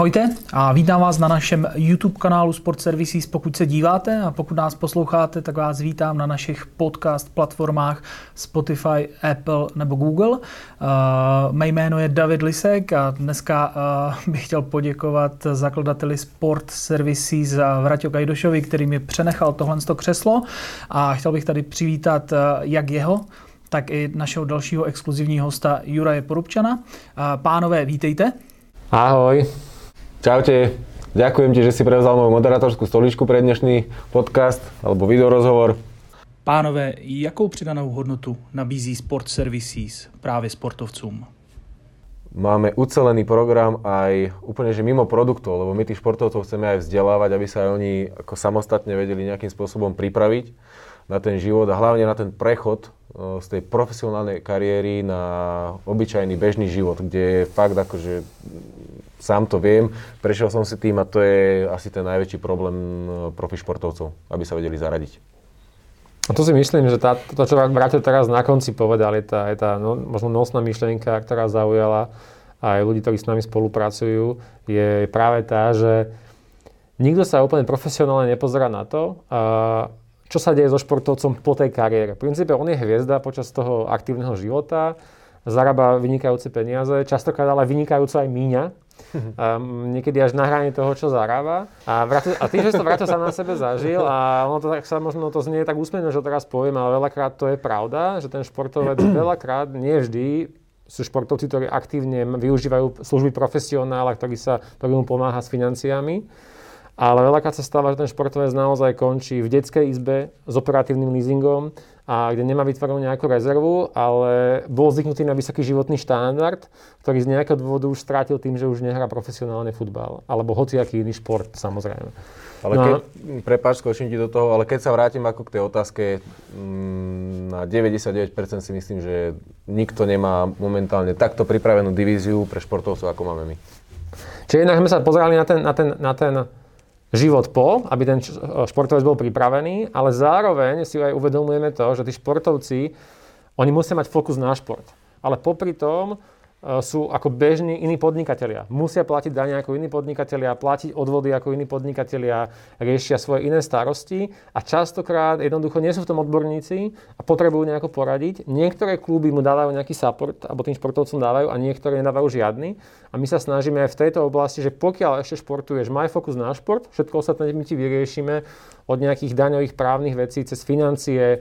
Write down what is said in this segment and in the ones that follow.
Ahojte a vítám vás na našem YouTube kanálu Sport Services. Pokud se díváte a pokud nás posloucháte, tak vás vítám na našich podcast platformách Spotify, Apple nebo Google. Uh, mé jméno je David Lisek a dneska uh, bych chtěl poděkovat zakladateli Sport Services Vraťo Gajdošovi, který mi přenechal tohle křeslo a chtěl bych tady přivítat uh, jak jeho, tak i našeho dalšího exkluzivního hosta Juraje Porubčana. Pánové, vítejte. Ahoj. Čaute. Ďakujem ti, že si prevzal moju moderátorskú stoličku pre dnešný podcast alebo videorozhovor. Pánové, jakou přidanou hodnotu nabízí Sport Services právě sportovcům? Máme ucelený program aj úplne že mimo produktov, lebo my tých športovcov chceme aj vzdelávať, aby sa aj oni ako samostatne vedeli nejakým spôsobom pripraviť na ten život a hlavne na ten prechod z tej profesionálnej kariéry na obyčajný bežný život, kde je fakt akože sám to viem, prešiel som si tým a to je asi ten najväčší problém profi športovcov, aby sa vedeli zaradiť. A to si myslím, že tá, to, čo Braťo teraz na konci povedal, je tá, je tá no, možno nosná myšlienka, ktorá zaujala aj ľudí, ktorí s nami spolupracujú, je práve tá, že nikto sa úplne profesionálne nepozerá na to, a čo sa deje so športovcom po tej kariére. V princípe on je hviezda počas toho aktívneho života, zarába vynikajúce peniaze, častokrát ale vynikajúco aj míňa. A niekedy až na hrane toho, čo zarába. A, vrátil, a tým, že to vrátil sa na sebe zažil a ono to tak sa možno to znie tak úsmevne, že teraz poviem, ale veľakrát to je pravda, že ten športovec veľakrát, nie vždy, sú športovci, ktorí aktívne využívajú služby profesionála, ktorý, sa, ktorý mu pomáha s financiami. Ale veľakrát sa stáva, že ten športovec naozaj končí v detskej izbe s operatívnym leasingom a kde nemá vytvorenú nejakú rezervu, ale bol zvyknutý na vysoký životný štandard, ktorý z nejakého dôvodu už strátil tým, že už nehrá profesionálne futbal. Alebo hociaký iný šport, samozrejme. Ale no. keď, prepáč, skočím ti do toho, ale keď sa vrátim ako k tej otázke, mm, na 99% si myslím, že nikto nemá momentálne takto pripravenú divíziu pre športovcov, ako máme my. Čiže inak sme sa pozerali na ten, na ten, na ten život po, aby ten športovec bol pripravený, ale zároveň si aj uvedomujeme to, že tí športovci, oni musia mať fokus na šport. Ale popri tom sú ako bežní iní podnikatelia. Musia platiť dane ako iní podnikatelia, platiť odvody ako iní podnikatelia, riešia svoje iné starosti a častokrát jednoducho nie sú v tom odborníci a potrebujú nejako poradiť. Niektoré kluby mu dávajú nejaký support, alebo tým športovcom dávajú a niektoré nedávajú žiadny. A my sa snažíme aj v tejto oblasti, že pokiaľ ešte športuješ, maj fokus na šport, všetko sa my ti vyriešime od nejakých daňových právnych vecí cez financie,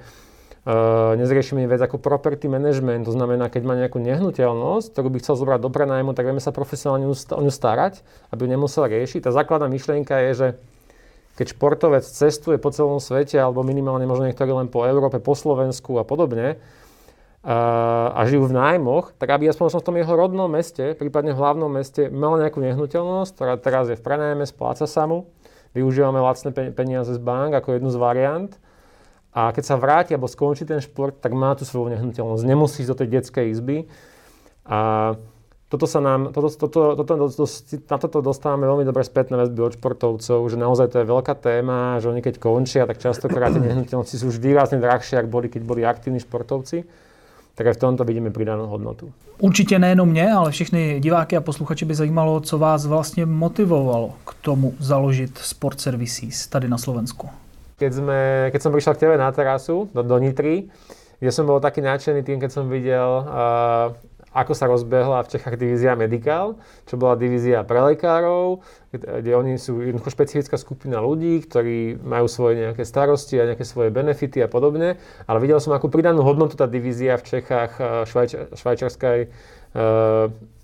nezriešime vec ako property management, to znamená, keď má nejakú nehnuteľnosť, ktorú by chcel zobrať do prenajmu, tak vieme sa profesionálne o ňu starať, aby ju nemusel riešiť. Tá základná myšlienka je, že keď športovec cestuje po celom svete, alebo minimálne možno niektorí len po Európe, po Slovensku a podobne, uh, a žijú v nájmoch, tak aby aspoň v tom jeho rodnom meste, prípadne v hlavnom meste, mal nejakú nehnuteľnosť, ktorá teraz je v prenajme, spláca sa mu. Využívame lacné peniaze z bank ako jednu z variant a keď sa vráti alebo skončí ten šport, tak má tú svoju nehnuteľnosť. Nemusí ísť do tej detskej izby. A toto sa nám, toto, toto, toto, toto, na toto dostávame veľmi dobré spätné väzby od športovcov, že naozaj to je veľká téma, že oni keď končia, tak častokrát tie nehnuteľnosti sú už výrazne drahšie, ako boli, keď boli aktívni športovci. Tak aj v tomto vidíme pridanú hodnotu. Určitě nejenom mě, ale všechny diváky a posluchače by zajímalo, co vás vlastně motivovalo k tomu založit Sport Services tady na Slovensku keď, sme, keď som prišiel k tebe na terasu do, do Nitry, kde som bol taký nadšený tým, keď som videl, uh, ako sa rozbehla v Čechách divízia Medical, čo bola divízia pre lekárov, kde oni sú jednoducho špecifická skupina ľudí, ktorí majú svoje nejaké starosti a nejaké svoje benefity a podobne. Ale videl som, akú pridanú hodnotu tá divízia v Čechách švajč- švajčiarskej uh,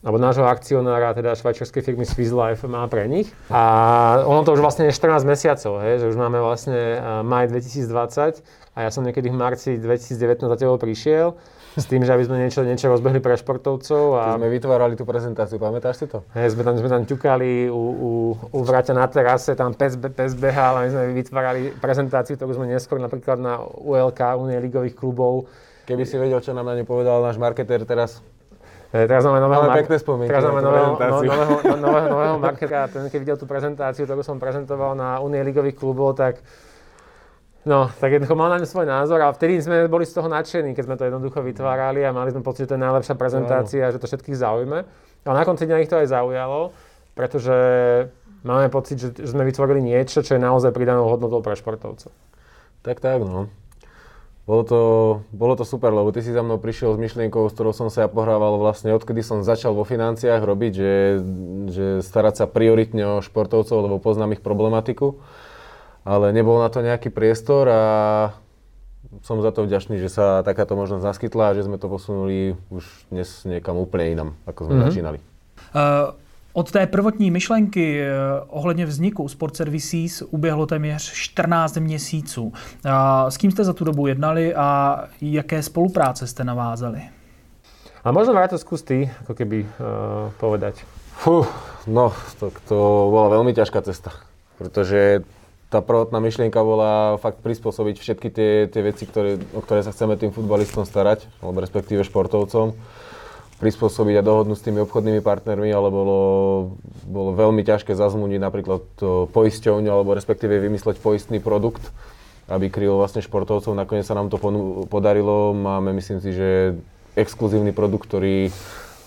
alebo nášho akcionára, teda švajčiarskej firmy Swiss Life má pre nich. A ono to už vlastne je 14 mesiacov, hej, že už máme vlastne maj 2020 a ja som niekedy v marci 2019 za tebou prišiel s tým, že aby sme niečo, niečo rozbehli pre športovcov. A... Ty sme vytvárali tú prezentáciu, pamätáš si to? Hej, sme tam, sme tam ťukali u, u, u vraťa na terase, tam pes, pes behal a my sme vytvárali prezentáciu, ktorú sme neskôr napríklad na ULK, Unie ligových klubov. Keby si vedel, čo nám na ne povedal náš marketér teraz, E, teraz máme nového, mar- pekné spomienky teraz máme nového, no, nového, no, nového, nového markera. Ten, keď videl tú prezentáciu, ktorú som prezentoval na Unie ligových klubov, tak No, tak jednoducho mal na ňu svoj názor a vtedy sme boli z toho nadšení, keď sme to jednoducho vytvárali a mali sme pocit, že to je najlepšia prezentácia, a že to všetkých zaujme. A na konci dňa ich to aj zaujalo. pretože máme pocit, že sme vytvorili niečo, čo je naozaj pridanou hodnotou pre športovcov. Tak, tak, no. Bolo to, bolo to super, lebo ty si za mnou prišiel s myšlienkou, s ktorou som sa ja pohrával vlastne odkedy som začal vo financiách robiť, že, že starať sa prioritne o športovcov, lebo poznám ich problematiku. Ale nebol na to nejaký priestor a som za to vďačný, že sa takáto možnosť naskytla a že sme to posunuli už dnes niekam úplne inam, ako sme mm-hmm. začínali. Uh, od té prvotní myšlenky eh, ohledně vzniku Sport Services uběhlo téměř 14 měsíců. S kým jste za tu dobu jednali a jaké spolupráce jste navázali? A možno Vráto skús ty, ako keby uh, povedať. Fú, no, to, to bola veľmi ťažká cesta, pretože tá prvotná myšlienka bola fakt prispôsobiť všetky tie, tie veci, ktoré, o ktoré sa chceme tým futbalistom starať, alebo respektíve športovcom prispôsobiť a dohodnúť s tými obchodnými partnermi, ale bolo, bolo veľmi ťažké zazmúniť napríklad poisťovňu alebo respektíve vymysleť poistný produkt, aby kryl vlastne športovcov. Nakoniec sa nám to podarilo. Máme, myslím si, že exkluzívny produkt, ktorý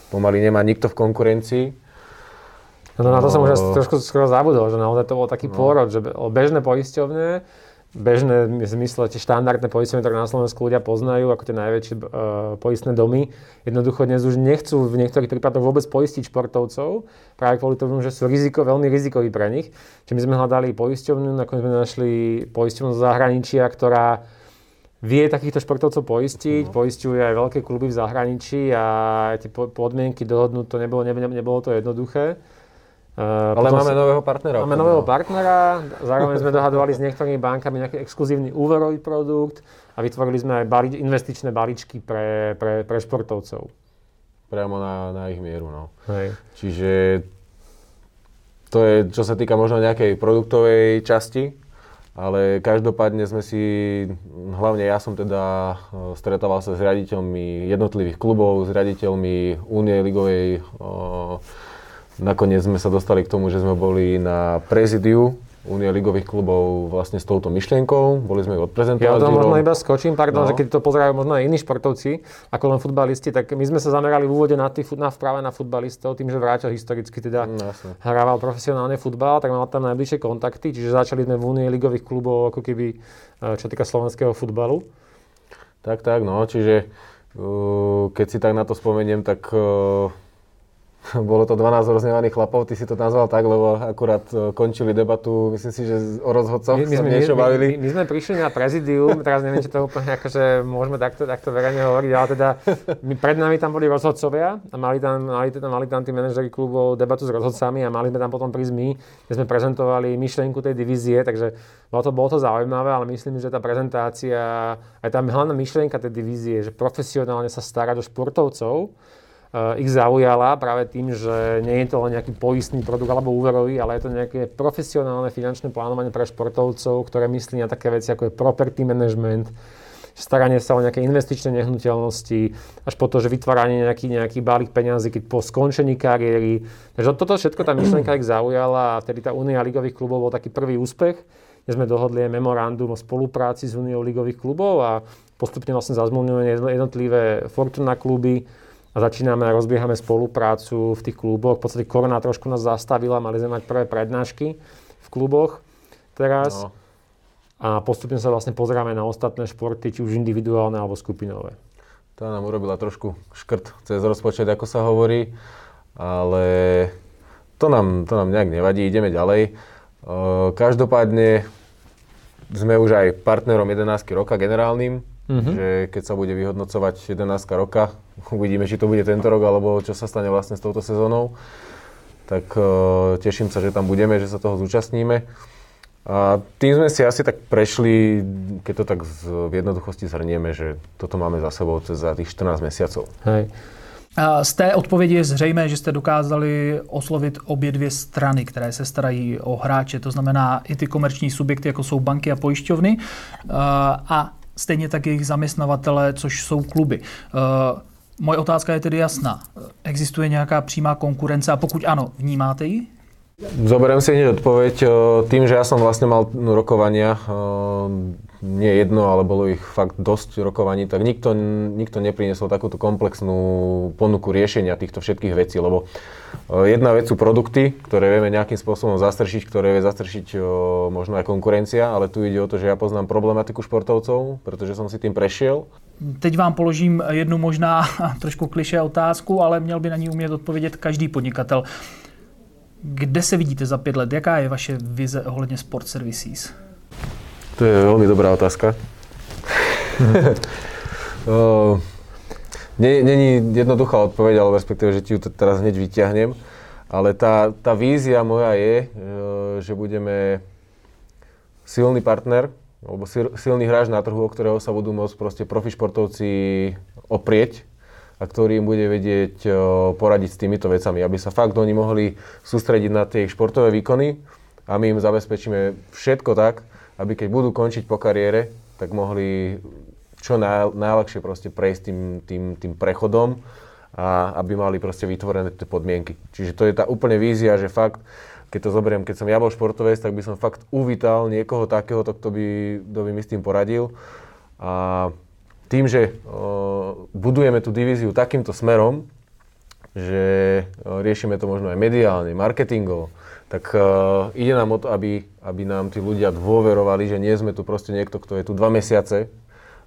pomaly nemá nikto v konkurencii. No na to som už trošku skoro zabudol, že naozaj to bol taký no. pôrod, že bežné poisťovne bežné v zmysle tie štandardné poistenie, ktoré na Slovensku ľudia poznajú, ako tie najväčšie uh, poistné domy, jednoducho dnes už nechcú v niektorých prípadoch vôbec poistiť športovcov, práve kvôli tomu, že sú riziko, veľmi rizikoví pre nich. Čiže my sme hľadali poisťovňu, nakoniec sme našli poisťovňu z zahraničia, ktorá vie takýchto športovcov poistiť, no. poistujú aj veľké kluby v zahraničí a tie podmienky dohodnúť to nebolo, nebolo to jednoduché. Uh, Ale máme si, nového partnera. Máme nového partnera, zároveň sme dohadovali s niektorými bankami nejaký exkluzívny úverový produkt a vytvorili sme aj bali, investičné balíčky pre, pre, pre športovcov. Priamo na, na ich mieru, no. Hej. Čiže to je, čo sa týka možno nejakej produktovej časti, ale každopádne sme si, hlavne ja som teda e, stretával sa s riaditeľmi jednotlivých klubov, s riaditeľmi Únie ligovej Nakoniec sme sa dostali k tomu, že sme boli na prezidiu Únie ligových klubov vlastne s touto myšlienkou. Boli sme ju odprezentovali. Ja to možno iba skočím, pardon, no. že keď to pozerajú možno aj iní športovci, ako len futbalisti, tak my sme sa zamerali v úvode na, tý, na práve na futbalistov, tým, že vrátil historicky teda no, hrával profesionálne futbal, tak mal tam najbližšie kontakty, čiže začali sme v Únie ligových klubov ako keby, e, čo týka slovenského futbalu. Tak, tak, no, čiže uh, keď si tak na to spomeniem, tak uh, bolo to 12 roznevaných chlapov, ty si to nazval tak, lebo akurát e, končili debatu, myslím si, že o rozhodcoch my, my sme, niečo my, bavili. My, my, sme prišli na prezidium, teraz neviem, či to úplne akože môžeme takto, takto verejne hovoriť, ale teda my, pred nami tam boli rozhodcovia a mali tam, mali, teda, mali tam tí manažeri klubov debatu s rozhodcami a mali sme tam potom prísť my, kde sme prezentovali myšlienku tej divízie, takže bolo to, bolo to zaujímavé, ale myslím, že tá prezentácia, aj tá hlavná myšlienka tej divízie, že profesionálne sa starať o športovcov, ich zaujala práve tým, že nie je to len nejaký poistný produkt alebo úverový, ale je to nejaké profesionálne finančné plánovanie pre športovcov, ktoré myslí na také veci ako je property management, staranie sa o nejaké investičné nehnuteľnosti, až po to, že vytváranie nejaký, nejaký balík peňazí, keď po skončení kariéry. Takže toto všetko tá myšlienka ich zaujala a vtedy tá Únia ligových klubov bol taký prvý úspech, kde sme dohodli memorandum o spolupráci s Úniou ligových klubov a postupne vlastne zazmluvňujeme jednotlivé Fortuna kluby, a začíname a rozbiehame spoluprácu v tých kluboch. V podstate korona trošku nás zastavila, mali sme mať prvé prednášky v kluboch teraz. No. A postupne sa vlastne pozeráme na ostatné športy, či už individuálne alebo skupinové. Tá nám urobila trošku škrt cez rozpočet, ako sa hovorí, ale to nám, to nám nejak nevadí, ideme ďalej. Každopádne sme už aj partnerom 11 roka generálnym, Mm-hmm. Že keď sa bude vyhodnocovať 11 roka, uvidíme, či to bude tento rok, alebo čo sa stane vlastne s touto sezónou. Tak uh, teším sa, že tam budeme, že sa toho zúčastníme. A tým sme si asi tak prešli, keď to tak v jednoduchosti zhrnieme, že toto máme za sebou cez za tých 14 mesiacov. Hej. Z té odpovědi je zřejmé, že jste dokázali oslovit obě dvě strany, které se starají o hráče, to znamená i ty komerční subjekty, jako jsou banky a pojišťovny. A stejně tak jejich zaměstnavatele, což jsou kluby. Eh, moje otázka je tedy jasná. Existuje nějaká přímá konkurence a pokud ano, vnímáte ji? Zoberiem si hneď odpoveď. Tým, že ja som vlastne mal rokovania, nie jedno, ale bolo ich fakt dosť rokovaní, tak nikto, nikto nepriniesol takúto komplexnú ponuku riešenia týchto všetkých vecí, lebo jedna vec sú produkty, ktoré vieme nejakým spôsobom zastršiť, ktoré vie zastršiť možno aj konkurencia, ale tu ide o to, že ja poznám problematiku športovcov, pretože som si tým prešiel. Teď vám položím jednu možná trošku kliše otázku, ale měl by na ní umět odpovědět každý podnikatel. Kde se vidíte za pět let? Jaká je vaše vize ohledně Sport Services? To je veľmi dobrá otázka. Není jednoduchá odpoveď, alebo respektíve, že ti ju teraz hneď vyťahnem. Ale tá, tá vízia moja je, že budeme silný partner, alebo silný hráč na trhu, o ktorého sa budú môcť proste profi športovci oprieť a ktorý im bude vedieť poradiť s týmito vecami, aby sa fakt oni mohli sústrediť na tie športové výkony a my im zabezpečíme všetko tak, aby keď budú končiť po kariére, tak mohli čo naj, najľahšie proste prejsť tým, tým, tým prechodom a aby mali proste vytvorené tie podmienky. Čiže to je tá úplne vízia, že fakt, keď to zoberiem, keď som ja bol športovec, tak by som fakt uvítal niekoho takého, kto by, kto by mi s tým poradil. A tým, že budujeme tú divíziu takýmto smerom, že riešime to možno aj mediálne, marketingovo, tak uh, ide nám o to, aby, aby nám tí ľudia dôverovali, že nie sme tu proste niekto, kto je tu dva mesiace,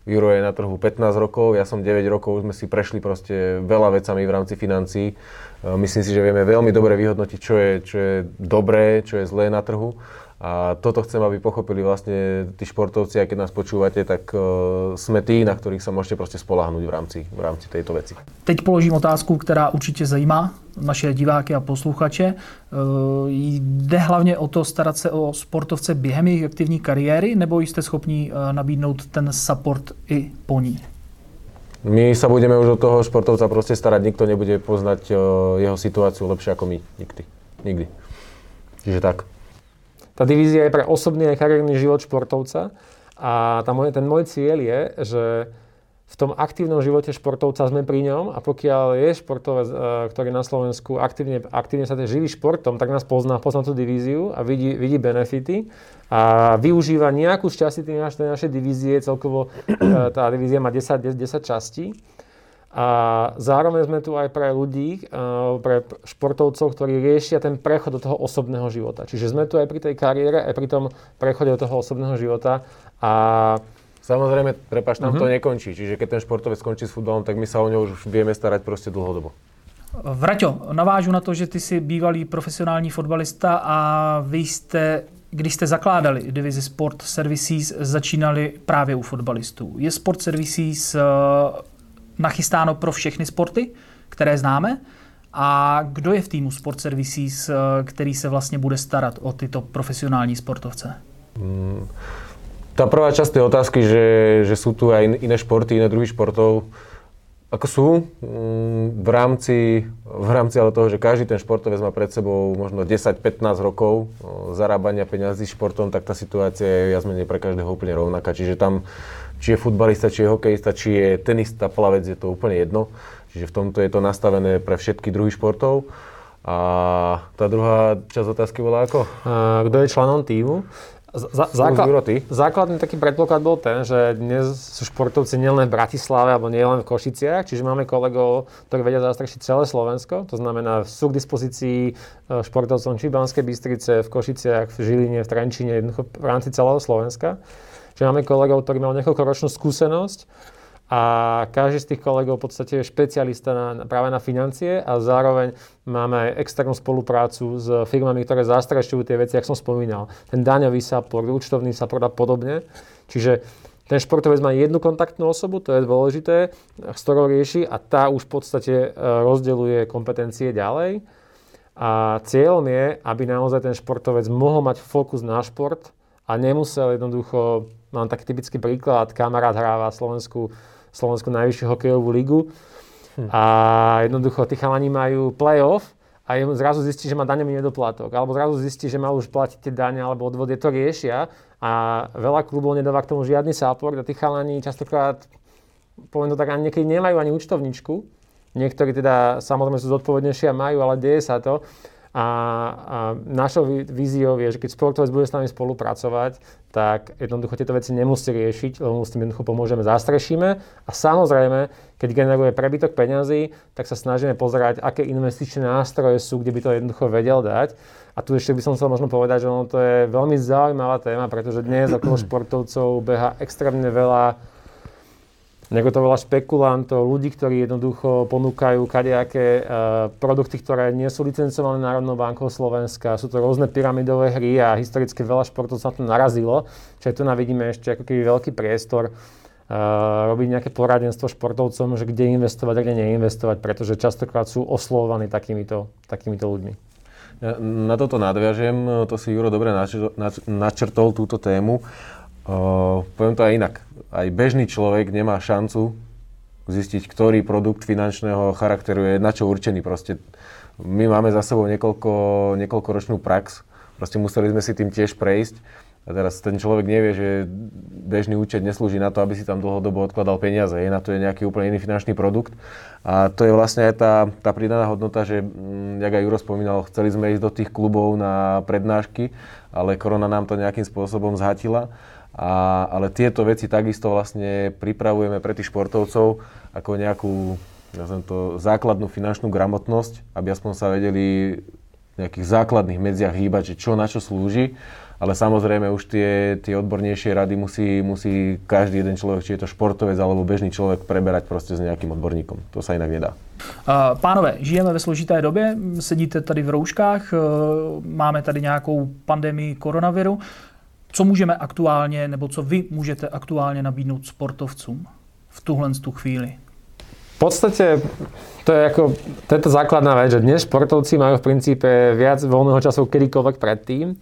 Juro je na trhu 15 rokov, ja som 9 rokov, sme si prešli proste veľa vecami v rámci financií. Myslím si, že vieme veľmi dobre vyhodnotiť, čo je, čo je dobré, čo je zlé na trhu a toto chcem, aby pochopili vlastne tí športovci, aj keď nás počúvate, tak uh, sme tí, na ktorých sa môžete proste spolahnuť v rámci, v rámci tejto veci. Teď položím otázku, která určitě zajímá naše diváky a posluchače. Uh, jde hlavně o to starat se o sportovce během jejich aktivní kariéry, nebo jste schopni uh, nabídnout ten support i po ní? My sa budeme už od toho športovca proste starať, nikto nebude poznať jeho situáciu lepšie ako my. Nikdy. Nikdy. Čiže tak. Tá divízia je pre osobný aj kariérny život športovca a tá moje, ten môj cieľ je, že v tom aktívnom živote športovca sme pri ňom a pokiaľ je športovec, e, ktorý na Slovensku aktívne, aktívne sa živí športom, tak nás pozná, pozná tú divíziu a vidí, vidí benefity a využíva nejakú z časti tej našej, našej divízie, celkovo e, tá divízia má 10, 10, 10 častí a zároveň sme tu aj pre ľudí, eh, pre športovcov, ktorí riešia ten prechod do toho osobného života. Čiže sme tu aj pri tej kariére, aj pri tom prechode do toho osobného života. A Samozrejme, prepač, tam uh-huh. to nekončí. Čiže keď ten športovec skončí s futbalom, tak my sa o ňo už vieme starať proste dlhodobo. Vraťo, navážu na to, že ty si bývalý profesionální fotbalista a vy jste, když jste zakládali divizi Sport Services, začínali právě u fotbalistů. Je Sport Services nachystáno pro všechny sporty, které známe. A kdo je v týmu Sport Services, eh, který se vlastně bude starat o tyto profesionální sportovce? Hmm. Tá prvá časť tej otázky, že, že sú tu aj iné športy, iné druhy športov, ako sú, mm, v rámci, v rámci ale toho, že každý ten športovec má pred sebou možno 10-15 rokov zarábania peňazí športom, tak tá situácia je viac menej pre každého úplne rovnaká. Čiže tam či je futbalista, či je hokejista, či je tenista, plavec, je to úplne jedno. Čiže v tomto je to nastavené pre všetky druhy športov. A tá druhá časť otázky bola ako? Kto je členom týmu? základ, základný taký predpoklad bol ten, že dnes sú športovci nielen v Bratislave alebo nielen v Košiciach, čiže máme kolegov, ktorí vedia zastrašiť celé Slovensko. To znamená, sú k dispozícii e, športovcom či v Banskej Bystrice, v Košiciach, v Žiline, v Trenčine, jednoducho v rámci celého Slovenska. Čiže máme kolegov, ktorí majú niekoľkoročnú skúsenosť a každý z tých kolegov v podstate je špecialista na, práve na financie a zároveň máme aj externú spoluprácu s firmami, ktoré zastrašujú tie veci, ako som spomínal. Ten daňový support, účtovný support a podobne. Čiže ten športovec má jednu kontaktnú osobu, to je dôležité, s ktorou rieši a tá už v podstate e, rozdeľuje kompetencie ďalej. A cieľom je, aby naozaj ten športovec mohol mať fokus na šport a nemusel jednoducho Mám taký typický príklad, kamarát hráva Slovensku, Slovensku najvyššiu hokejovú ligu hm. a jednoducho tí chalani majú play-off a jemu zrazu zistí, že má daňový nedoplatok, alebo zrazu zistí, že má už platiť tie dane alebo odvody, to riešia a veľa klubov nedáva k tomu žiadny support a tí chalani častokrát, poviem to tak, ani niekedy nemajú ani účtovničku. Niektorí teda samozrejme sú zodpovednejší a majú, ale deje sa to A, a našou víziou je, že keď sportovec bude s nami spolupracovať, tak jednoducho tieto veci nemusí riešiť, lebo mu s tým jednoducho pomôžeme, zastrešíme. A samozrejme, keď generuje prebytok peňazí, tak sa snažíme pozerať, aké investičné nástroje sú, kde by to jednoducho vedel dať. A tu ešte by som chcel možno povedať, že ono to je veľmi zaujímavá téma, pretože dnes okolo športovcov beha extrémne veľa Neko to veľa špekulantov, ľudí, ktorí jednoducho ponúkajú kadejaké uh, produkty, ktoré nie sú licencované Národnou bankou Slovenska. Sú to rôzne pyramidové hry a historicky veľa športov sa to narazilo. Čiže tu navidíme ešte ako keby veľký priestor uh, robiť nejaké poradenstvo športovcom, že kde investovať a kde neinvestovať, pretože častokrát sú oslovovaní takýmito, takýmito ľuďmi. Ja na toto nadviažem, to si Juro dobre načrtol túto tému. Uh, poviem to aj inak aj bežný človek nemá šancu zistiť, ktorý produkt finančného charakteru je na čo určený. Proste my máme za sebou niekoľko, niekoľkoročnú prax, proste museli sme si tým tiež prejsť. A teraz ten človek nevie, že bežný účet neslúži na to, aby si tam dlhodobo odkladal peniaze. Je na to je nejaký úplne iný finančný produkt. A to je vlastne aj tá, tá pridaná hodnota, že, mm, jak aj Juro spomínal, chceli sme ísť do tých klubov na prednášky, ale korona nám to nejakým spôsobom zhatila. A, ale tieto veci takisto vlastne pripravujeme pre tých športovcov ako nejakú ja to, základnú finančnú gramotnosť, aby aspoň sa vedeli v nejakých základných medziach hýbať, že čo na čo slúži. Ale samozrejme už tie, tie odbornejšie rady musí, musí každý jeden človek, či je to športovec alebo bežný človek, preberať proste s nejakým odborníkom. To sa inak nedá. Pánové, žijeme ve složité době, sedíte tady v rouškách, máme tady nějakou pandemii koronaviru. Co můžeme aktuálně, nebo co vy můžete aktuálně nabídnout sportovcům v tuhle tu chvíli? V podstate to je ako, to je to základná vec, že dnes športovci majú v princípe viac voľného času kedykoľvek predtým.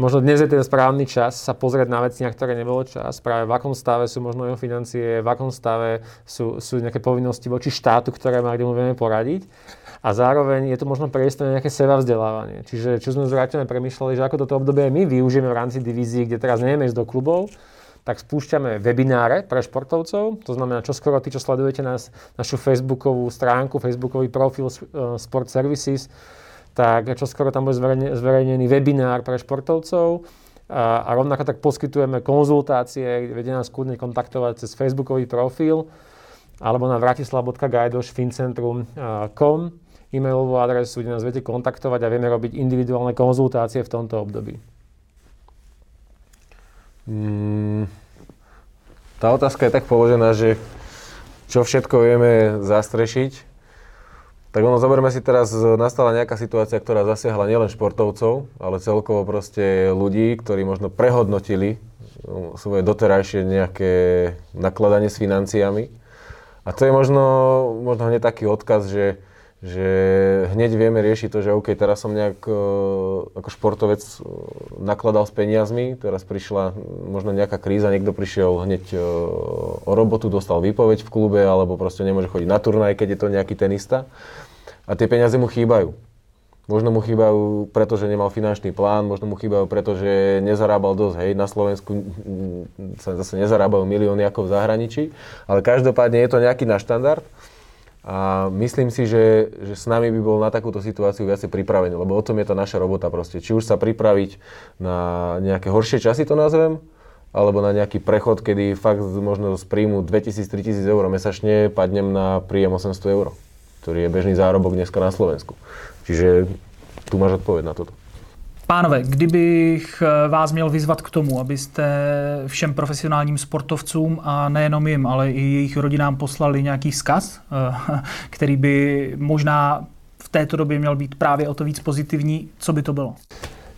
Možno dnes je ten správny čas sa pozrieť na veci, na ktoré nebolo čas. Práve v akom stave sú možno jeho financie, v akom stave sú, sú nejaké povinnosti voči štátu, ktoré má, kde mu vieme poradiť a zároveň je to možno priestor na nejaké seba vzdelávanie. Čiže čo sme s premýšľali, že ako toto obdobie my využijeme v rámci divízií, kde teraz nevieme ísť do klubov, tak spúšťame webináre pre športovcov. To znamená, čo skoro tí, čo sledujete nás, našu facebookovú stránku, facebookový profil uh, Sport Services, tak čo skoro tam bude zverejnený, webinár pre športovcov. A, a rovnako tak poskytujeme konzultácie, vedie nás kľudne kontaktovať cez facebookový profil alebo na vratislav.gajdoš.fincentrum.com e-mailovú adresu, kde nás viete kontaktovať a vieme robiť individuálne konzultácie v tomto období. Mm, tá otázka je tak položená, že čo všetko vieme zastrešiť, tak ono, zoberme si teraz, nastala nejaká situácia, ktorá zasiahla nielen športovcov, ale celkovo proste ľudí, ktorí možno prehodnotili no, svoje doterajšie nejaké nakladanie s financiami. A to je možno, možno hneď taký odkaz, že že hneď vieme riešiť to, že OK, teraz som nejak e, ako športovec e, nakladal s peniazmi, teraz prišla možno nejaká kríza, niekto prišiel hneď e, o robotu, dostal výpoveď v klube, alebo proste nemôže chodiť na turnaj, keď je to nejaký tenista. A tie peniaze mu chýbajú. Možno mu chýbajú, pretože nemal finančný plán, možno mu chýbajú, pretože nezarábal dosť. Hej, na Slovensku sa zase nezarábajú milióny ako v zahraničí, ale každopádne je to nejaký náš štandard. A myslím si, že, že s nami by bol na takúto situáciu viacej pripravený, lebo o tom je to naša robota proste. Či už sa pripraviť na nejaké horšie časy, to nazvem, alebo na nejaký prechod, kedy fakt možno z príjmu 2000-3000 eur mesačne padnem na príjem 800 eur, ktorý je bežný zárobok dneska na Slovensku. Čiže tu máš odpoveď na toto. Pánové, kdybych eh, vás měl vyzvat k tomu, abyste všem profesionálním sportovcům a nejenom jim, ale i jejich rodinám poslali nějaký vzkaz, eh, který by možná v této době měl být právě o to víc pozitivní, co by to bylo?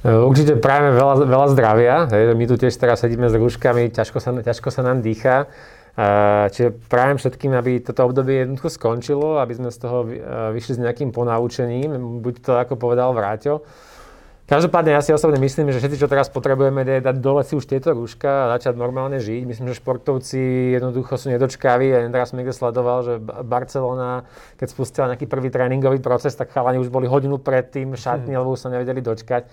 Eh, určite prajeme veľa, veľa zdravia. My tu tiež teraz sedíme s rúškami, ťažko sa, ťažko sa nám dýcha. Čiže prajem všetkým, aby toto obdobie jednoducho skončilo, aby sme z toho vyšli s nejakým ponaučením. Buď to, ako povedal Vráťo, Každopádne ja si osobne myslím, že všetci, čo teraz potrebujeme, je dať dole si už tieto rúška a začať normálne žiť. Myslím, že športovci jednoducho sú nedočkaví. Ja teraz som niekde sledoval, že Barcelona, keď spustila nejaký prvý tréningový proces, tak chalani už boli hodinu predtým v šatni, mm. lebo už sa nevedeli dočkať.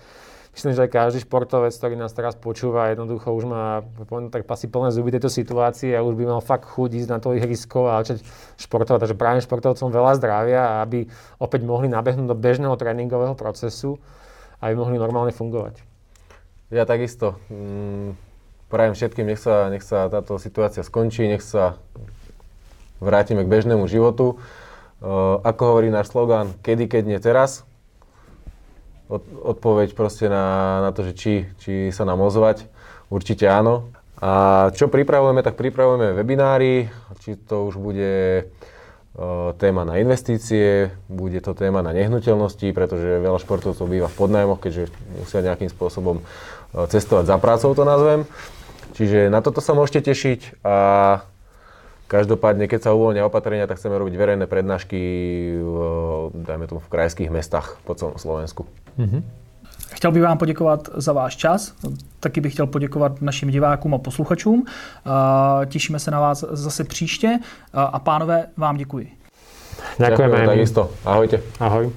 myslím, že aj každý športovec, ktorý nás teraz počúva, jednoducho už má poviem, tak asi plné zuby tejto situácie a už by mal fakt chuť ísť na to ihrisko a začať športovať. Takže práve športovcom veľa zdravia, aby opäť mohli nabehnúť do bežného tréningového procesu aby mohli normálne fungovať. Ja takisto. Mm, prajem všetkým, nech sa, nech sa táto situácia skončí, nech sa vrátime k bežnému životu. Uh, ako hovorí náš slogan, kedy, keď nie teraz, od, odpoveď proste na, na to, že či, či sa nám ozvať. Určite áno. A čo pripravujeme, tak pripravujeme webinári, či to už bude téma na investície, bude to téma na nehnuteľnosti, pretože veľa športovcov býva v podnajmoch, keďže musia nejakým spôsobom e, cestovať za prácou, to nazvem. Čiže na toto sa môžete tešiť a Každopádne, keď sa uvoľnia opatrenia, tak chceme robiť verejné prednášky v, dajme tomu, v krajských mestách po celom Slovensku. Mm-hmm. Chtěl bych vám poděkovat za váš čas, taky bych chtěl poděkovat našim divákům a posluchačům. Těšíme se na vás zase příště a pánové, vám děkuji. Ďakujeme. Ďakujem, takisto. Ahojte. Ahoj.